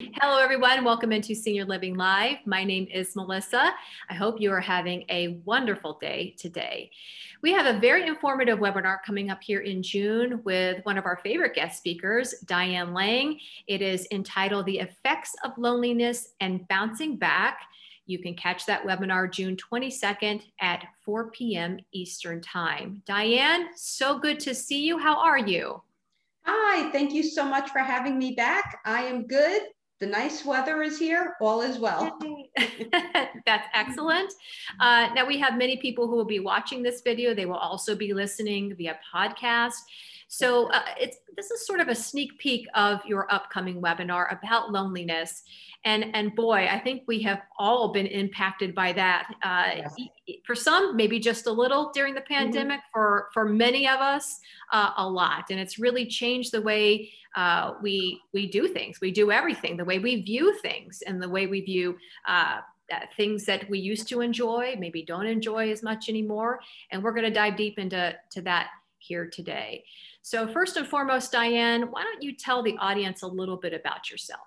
Hello, everyone. Welcome into Senior Living Live. My name is Melissa. I hope you are having a wonderful day today. We have a very informative webinar coming up here in June with one of our favorite guest speakers, Diane Lang. It is entitled The Effects of Loneliness and Bouncing Back. You can catch that webinar June 22nd at 4 p.m. Eastern Time. Diane, so good to see you. How are you? Hi, thank you so much for having me back. I am good the nice weather is here, all is well. That's excellent. Uh, now we have many people who will be watching this video. They will also be listening via podcast. So uh, it's this is sort of a sneak peek of your upcoming webinar about loneliness. And, and boy, I think we have all been impacted by that. Uh. For some, maybe just a little during the mm-hmm. pandemic. Mm-hmm. For, for many of us, uh, a lot. And it's really changed the way uh, we, we do things. We do everything, the way we view things and the way we view uh, uh, things that we used to enjoy, maybe don't enjoy as much anymore. And we're going to dive deep into to that here today. So, first and foremost, Diane, why don't you tell the audience a little bit about yourself?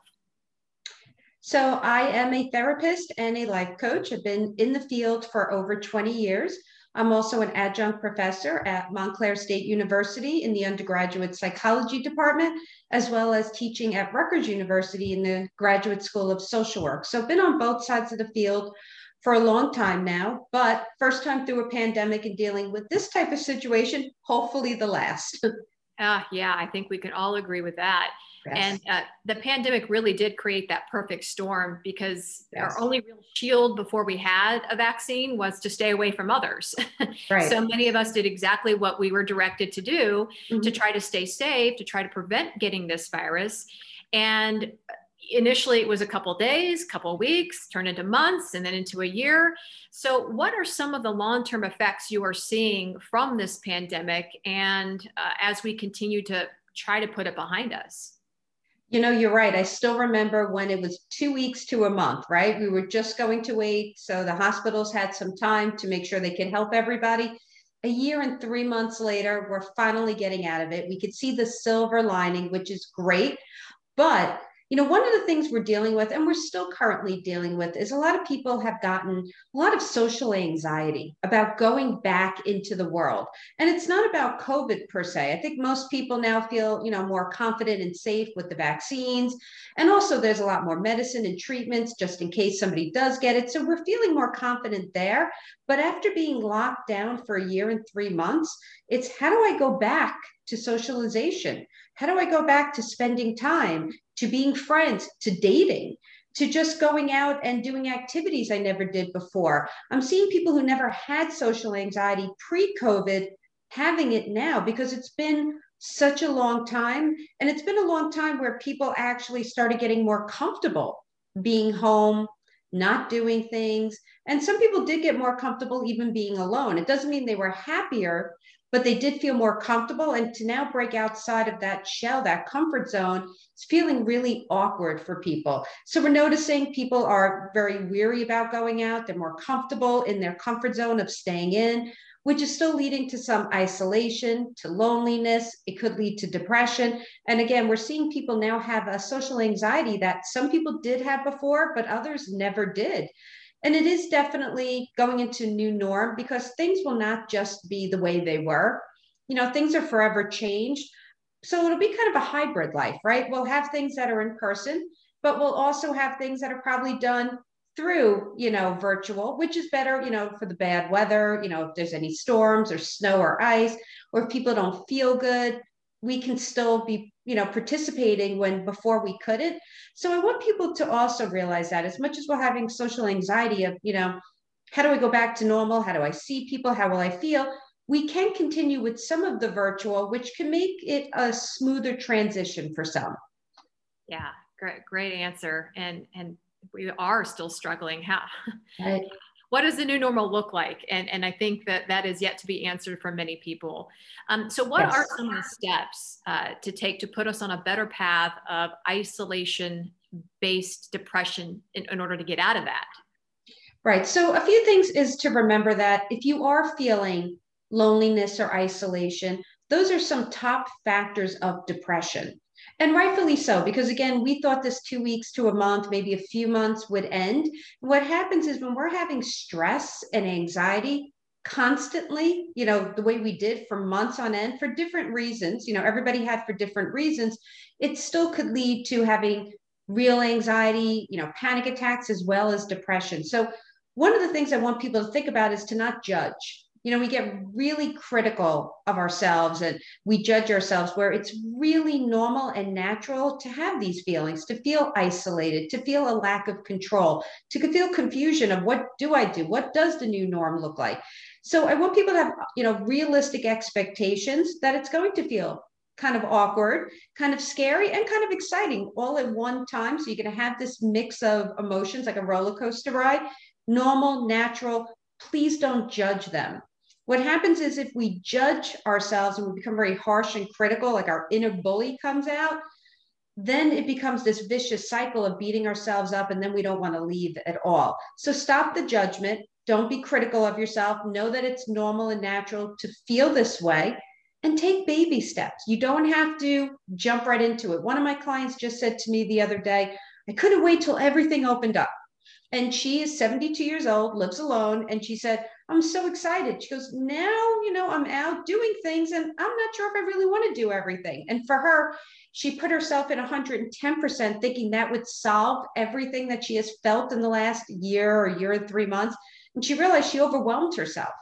So, I am a therapist and a life coach. I've been in the field for over 20 years. I'm also an adjunct professor at Montclair State University in the undergraduate psychology department, as well as teaching at Rutgers University in the Graduate School of Social Work. So I've been on both sides of the field for a long time now, but first time through a pandemic and dealing with this type of situation, hopefully the last. Uh, yeah, I think we can all agree with that. Yes. And uh, the pandemic really did create that perfect storm because yes. our only real shield before we had a vaccine was to stay away from others. Right. so many of us did exactly what we were directed to do mm-hmm. to try to stay safe, to try to prevent getting this virus. And initially it was a couple days, couple weeks, turned into months, and then into a year. So, what are some of the long term effects you are seeing from this pandemic and uh, as we continue to try to put it behind us? You know, you're right. I still remember when it was two weeks to a month, right? We were just going to wait. So the hospitals had some time to make sure they could help everybody. A year and three months later, we're finally getting out of it. We could see the silver lining, which is great. But you know, one of the things we're dealing with, and we're still currently dealing with, is a lot of people have gotten a lot of social anxiety about going back into the world. And it's not about COVID per se. I think most people now feel, you know, more confident and safe with the vaccines. And also, there's a lot more medicine and treatments just in case somebody does get it. So we're feeling more confident there. But after being locked down for a year and three months, it's how do I go back to socialization? How do I go back to spending time, to being friends, to dating, to just going out and doing activities I never did before? I'm seeing people who never had social anxiety pre COVID having it now because it's been such a long time. And it's been a long time where people actually started getting more comfortable being home, not doing things. And some people did get more comfortable even being alone. It doesn't mean they were happier, but they did feel more comfortable. And to now break outside of that shell, that comfort zone, it's feeling really awkward for people. So we're noticing people are very weary about going out. They're more comfortable in their comfort zone of staying in, which is still leading to some isolation, to loneliness. It could lead to depression. And again, we're seeing people now have a social anxiety that some people did have before, but others never did. And it is definitely going into new norm because things will not just be the way they were. You know, things are forever changed. So it'll be kind of a hybrid life, right? We'll have things that are in person, but we'll also have things that are probably done through, you know, virtual, which is better, you know, for the bad weather, you know, if there's any storms or snow or ice, or if people don't feel good, we can still be you know participating when before we couldn't. So i want people to also realize that as much as we're having social anxiety of you know how do i go back to normal? How do i see people? How will i feel? We can continue with some of the virtual which can make it a smoother transition for some. Yeah great great answer. And and we are still struggling how right what does the new normal look like? And, and I think that that is yet to be answered for many people. Um, so what yes. are some of the steps uh, to take to put us on a better path of isolation based depression in, in order to get out of that? Right. So a few things is to remember that if you are feeling loneliness or isolation, those are some top factors of depression. And rightfully so, because again, we thought this two weeks to a month, maybe a few months would end. What happens is when we're having stress and anxiety constantly, you know, the way we did for months on end for different reasons, you know, everybody had for different reasons, it still could lead to having real anxiety, you know, panic attacks as well as depression. So, one of the things I want people to think about is to not judge you know we get really critical of ourselves and we judge ourselves where it's really normal and natural to have these feelings to feel isolated to feel a lack of control to feel confusion of what do i do? What does the new norm look like? So i want people to have you know realistic expectations that it's going to feel kind of awkward kind of scary and kind of exciting all at one time. So you're going to have this mix of emotions like a roller coaster ride normal natural. Please don't judge them what happens is if we judge ourselves and we become very harsh and critical, like our inner bully comes out, then it becomes this vicious cycle of beating ourselves up and then we don't want to leave at all. So stop the judgment. Don't be critical of yourself. Know that it's normal and natural to feel this way and take baby steps. You don't have to jump right into it. One of my clients just said to me the other day, I couldn't wait till everything opened up. And she is 72 years old, lives alone. And she said, I'm so excited. She goes, now, you know, I'm out doing things and I'm not sure if I really want to do everything. And for her, she put herself at 110% thinking that would solve everything that she has felt in the last year or year and three months. And she realized she overwhelmed herself.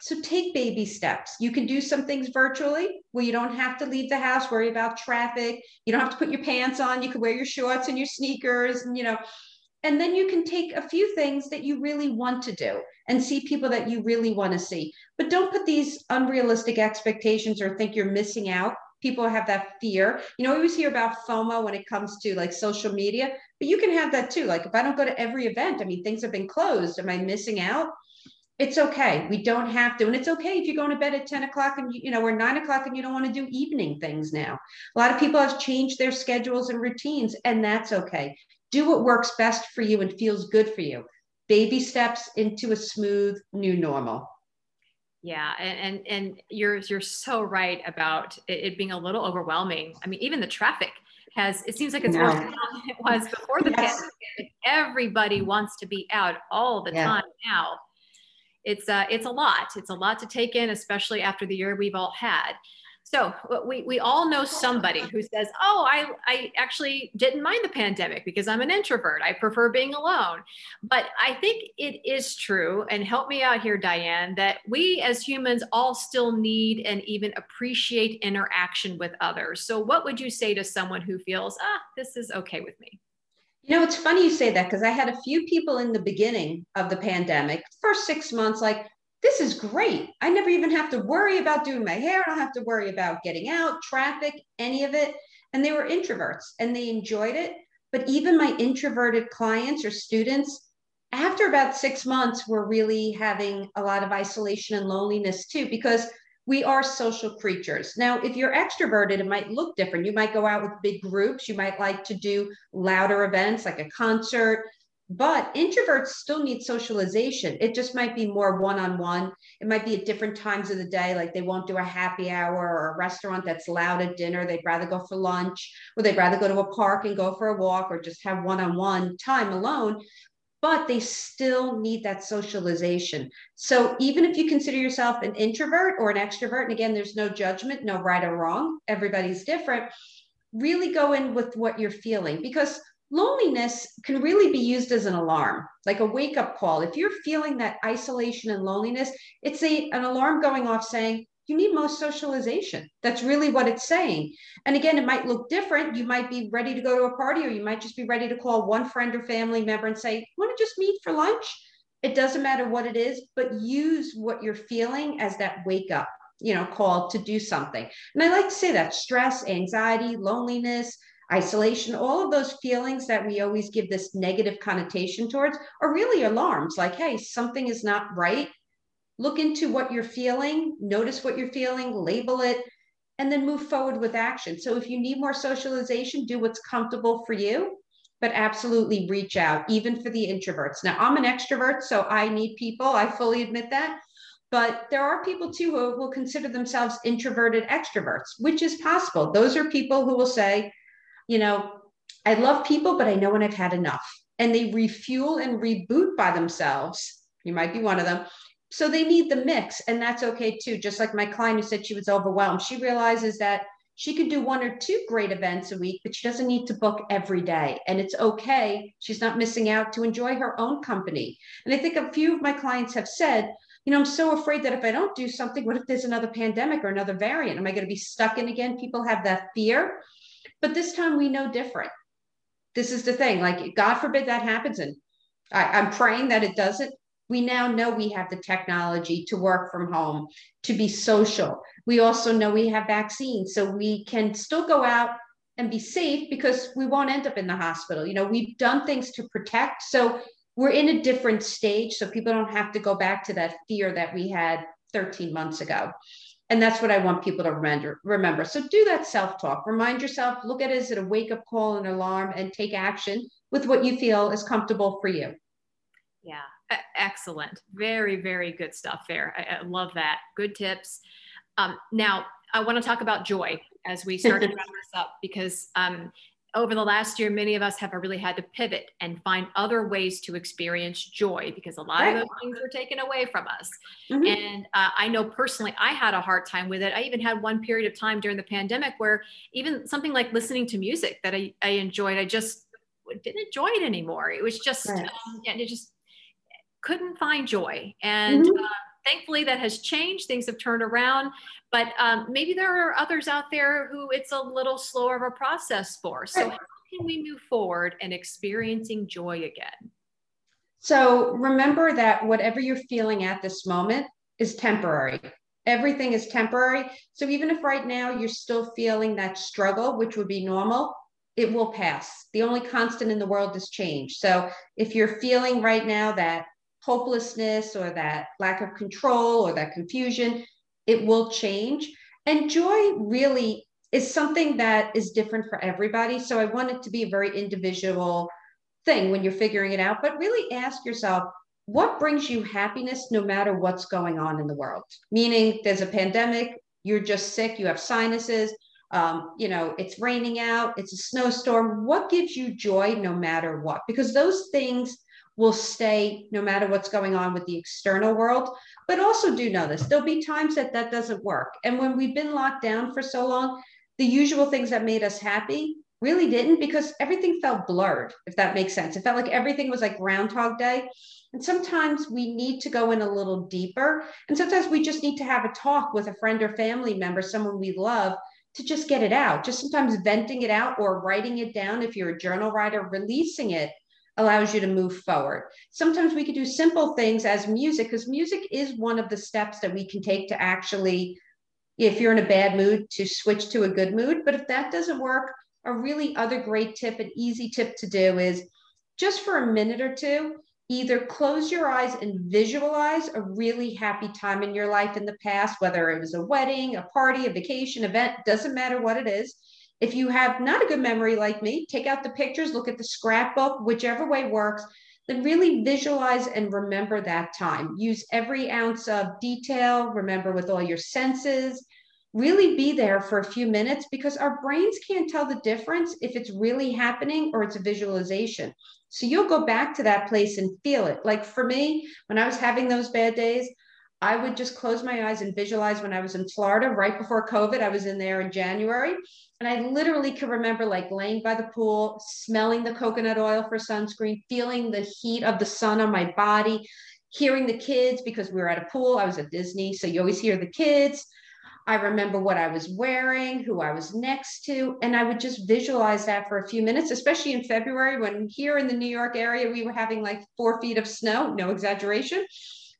So take baby steps. You can do some things virtually where you don't have to leave the house, worry about traffic. You don't have to put your pants on. You can wear your shorts and your sneakers and, you know, and then you can take a few things that you really want to do and see people that you really want to see. But don't put these unrealistic expectations or think you're missing out. People have that fear. You know, we always hear about FOMO when it comes to like social media, but you can have that too. Like if I don't go to every event, I mean, things have been closed. Am I missing out? It's okay. We don't have to. And it's okay if you're going to bed at 10 o'clock and, you, you know, we're nine o'clock and you don't want to do evening things now. A lot of people have changed their schedules and routines, and that's okay do what works best for you and feels good for you. Baby steps into a smooth new normal. Yeah, and and, and you're you're so right about it, being a little overwhelming. I mean, even the traffic has it seems like it's worse than it was before the yes. pandemic. Everybody wants to be out all the yeah. time now. It's uh, it's a lot. It's a lot to take in, especially after the year we've all had. So we, we all know somebody who says, oh, I, I actually didn't mind the pandemic because I'm an introvert. I prefer being alone. But I think it is true, and help me out here, Diane, that we as humans all still need and even appreciate interaction with others. So what would you say to someone who feels, ah, this is okay with me? You know, it's funny you say that because I had a few people in the beginning of the pandemic, first six months, like, this is great. I never even have to worry about doing my hair. I don't have to worry about getting out, traffic, any of it. And they were introverts and they enjoyed it. But even my introverted clients or students, after about six months, were really having a lot of isolation and loneliness too, because we are social creatures. Now, if you're extroverted, it might look different. You might go out with big groups. You might like to do louder events like a concert, but introverts still need socialization. It just might be more one on one. It might be at different times of the day, like they won't do a happy hour or a restaurant that's loud at dinner. They'd rather go for lunch, or they'd rather go to a park and go for a walk, or just have one on one time alone. But they still need that socialization. So even if you consider yourself an introvert or an extrovert, and again, there's no judgment, no right or wrong, everybody's different, really go in with what you're feeling because loneliness can really be used as an alarm, like a wake up call. If you're feeling that isolation and loneliness, it's a, an alarm going off saying, you need more socialization. That's really what it's saying. And again, it might look different. You might be ready to go to a party, or you might just be ready to call one friend or family member and say, Want to just meet for lunch? It doesn't matter what it is, but use what you're feeling as that wake up, you know, call to do something. And I like to say that stress, anxiety, loneliness, isolation, all of those feelings that we always give this negative connotation towards are really alarms like, hey, something is not right. Look into what you're feeling, notice what you're feeling, label it, and then move forward with action. So if you need more socialization, do what's comfortable for you, but absolutely reach out, even for the introverts. Now, I'm an extrovert, so I need people. I fully admit that. But there are people too who will consider themselves introverted extroverts, which is possible. Those are people who will say, you know, I love people, but I know when I've had enough. And they refuel and reboot by themselves. You might be one of them. So they need the mix, and that's okay too. Just like my client who said she was overwhelmed, she realizes that she could do one or two great events a week, but she doesn't need to book every day. And it's okay. She's not missing out to enjoy her own company. And I think a few of my clients have said, you know, I'm so afraid that if I don't do something, what if there's another pandemic or another variant? Am I going to be stuck in again? People have that fear. But this time we know different. This is the thing. Like, God forbid that happens. And I, I'm praying that it doesn't we now know we have the technology to work from home, to be social. We also know we have vaccines, so we can still go out and be safe because we won't end up in the hospital. You know, we've done things to protect. So we're in a different stage, so people don't have to go back to that fear that we had 13 months ago. And that's what I want people to remember. Remember. So do that self-talk. Remind yourself, look at it as a wake-up call, an alarm, and take action with what you feel is comfortable for you. Yeah, excellent. Very, very good stuff there. I, I love that. Good tips. Um, now, I want to talk about joy as we start to wrap this up because um, over the last year, many of us have really had to pivot and find other ways to experience joy because a lot right. of those things were taken away from us. Mm-hmm. And uh, I know personally, I had a hard time with it. I even had one period of time during the pandemic where even something like listening to music that I, I enjoyed, I just didn't enjoy it anymore. It was just, right. um, and it just couldn't find joy. And mm-hmm. uh, thankfully that has changed. Things have turned around, but um, maybe there are others out there who it's a little slower of a process for. So, how can we move forward and experiencing joy again? So, remember that whatever you're feeling at this moment is temporary. Everything is temporary. So, even if right now you're still feeling that struggle, which would be normal, it will pass. The only constant in the world is change. So, if you're feeling right now that hopelessness or that lack of control or that confusion, it will change. And joy really is something that is different for everybody. So I want it to be a very individual thing when you're figuring it out, but really ask yourself, what brings you happiness no matter what's going on in the world? Meaning there's a pandemic, you're just sick, you have sinuses, um, you know, it's raining out, it's a snowstorm. What gives you joy no matter what? Because those things will stay no matter what's going on with the external world. But also do know this there'll be times that that doesn't work. And when we've been locked down for so long, the usual things that made us happy really didn't because everything felt blurred, if that makes sense. It felt like everything was like Groundhog Day. And sometimes we need to go in a little deeper. And sometimes we just need to have a talk with a friend or family member, someone we love, to just get it out. Just sometimes venting it out or writing it down if you're a journal writer, releasing it allows you to move forward. Sometimes we could do simple things as music, because music is one of the steps that we can take to actually, if you're in a bad mood, to switch to a good mood. But if that doesn't work, a really other great tip, an easy tip to do is just for a minute or two, either close your eyes and visualize a really happy time in your life in the past, whether it was a wedding, a party, a vacation, event, doesn't matter what it is if you have not a good memory like me, take out the pictures, look at the scrapbook, whichever way works, then really visualize and remember that time. Use every ounce of detail, remember with all your senses. Really be there for a few minutes because our brains can't tell the difference if it's really happening or it's a visualization. So you'll go back to that place and feel it. Like for me, when I was having those bad days, I would just close my eyes and visualize when I was in Florida right before COVID. I was in there in January. And I literally could remember like laying by the pool, smelling the coconut oil for sunscreen, feeling the heat of the sun on my body, hearing the kids because we were at a pool. I was at Disney. So you always hear the kids. I remember what I was wearing, who I was next to, and I would just visualize that for a few minutes, especially in February when here in the New York area we were having like four feet of snow, no exaggeration.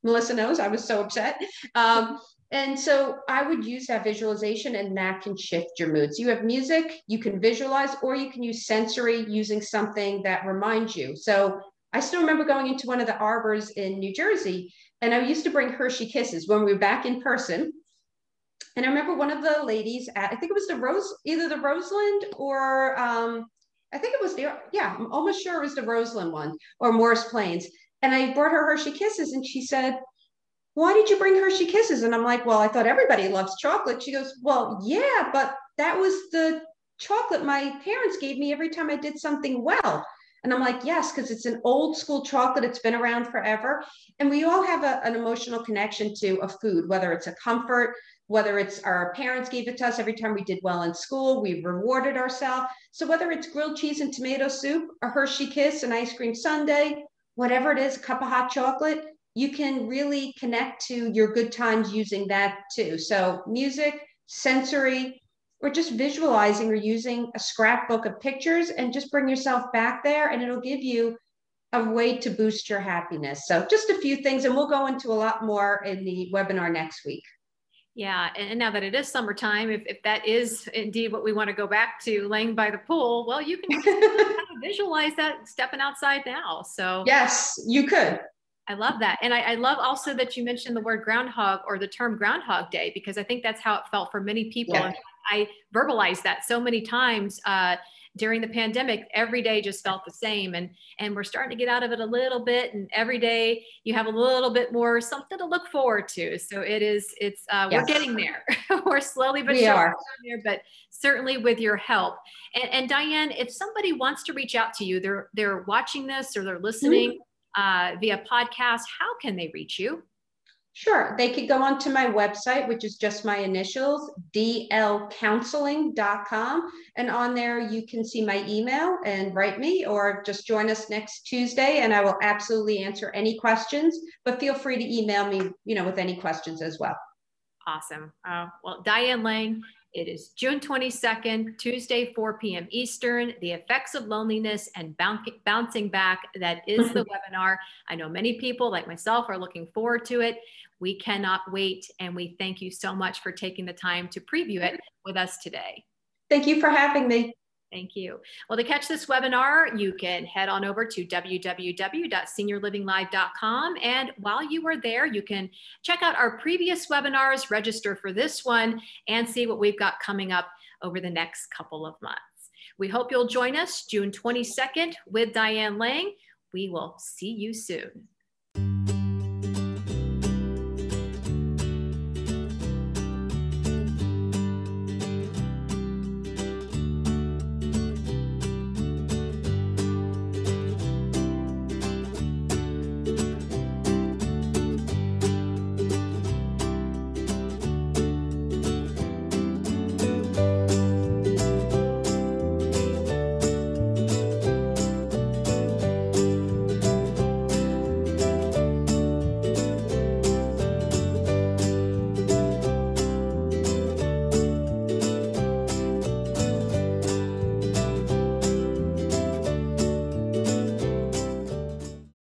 Melissa knows I was so upset. Um, and so I would use that visualization and that can shift your moods. You have music, you can visualize, or you can use sensory using something that reminds you. So I still remember going into one of the arbors in New Jersey, and I used to bring Hershey Kisses when we were back in person. And I remember one of the ladies at, I think it was the Rose, either the Roseland or um, I think it was the, yeah, I'm almost sure it was the Roseland one or Morris Plains and I brought her Hershey Kisses, and she said, Why did you bring Hershey Kisses? And I'm like, Well, I thought everybody loves chocolate. She goes, Well, yeah, but that was the chocolate my parents gave me every time I did something well. And I'm like, yes, because it's an old school chocolate. It's been around forever. And we all have a, an emotional connection to a food, whether it's a comfort, whether it's our parents gave it to us every time we did well in school, we rewarded ourselves. So whether it's grilled cheese and tomato soup, a Hershey kiss, an ice cream sundae, whatever it is, a cup of hot chocolate, you can really connect to your good times using that too. So music, sensory, or just visualizing or using a scrapbook of pictures and just bring yourself back there and it'll give you a way to boost your happiness. So just a few things and we'll go into a lot more in the webinar next week. Yeah, and now that it is summertime, if, if that is indeed what we want to go back to, laying by the pool, well, you can kind of visualize that stepping outside now. So yes, you could. I love that. And I, I, love also that you mentioned the word groundhog or the term groundhog day, because I think that's how it felt for many people. Yeah. I verbalized that so many times uh, during the pandemic. Every day just felt the same, and and we're starting to get out of it a little bit. And every day you have a little bit more something to look forward to. So it is. It's uh, yes. we're getting there. we're slowly but we are there, but certainly with your help. And, and, Diane, if somebody wants to reach out to you, they're they're watching this or they're listening. Mm-hmm. Uh, via podcast, how can they reach you? Sure. They could go onto my website, which is just my initials, dlcounseling.com. And on there, you can see my email and write me or just join us next Tuesday and I will absolutely answer any questions. But feel free to email me, you know, with any questions as well. Awesome. Uh, well, Diane Lang, it is June 22nd, Tuesday, 4 p.m. Eastern, the effects of loneliness and bouncing back. That is the webinar. I know many people like myself are looking forward to it. We cannot wait. And we thank you so much for taking the time to preview it with us today. Thank you for having me. Thank you. Well, to catch this webinar, you can head on over to www.seniorlivinglive.com. And while you are there, you can check out our previous webinars, register for this one, and see what we've got coming up over the next couple of months. We hope you'll join us June 22nd with Diane Lang. We will see you soon.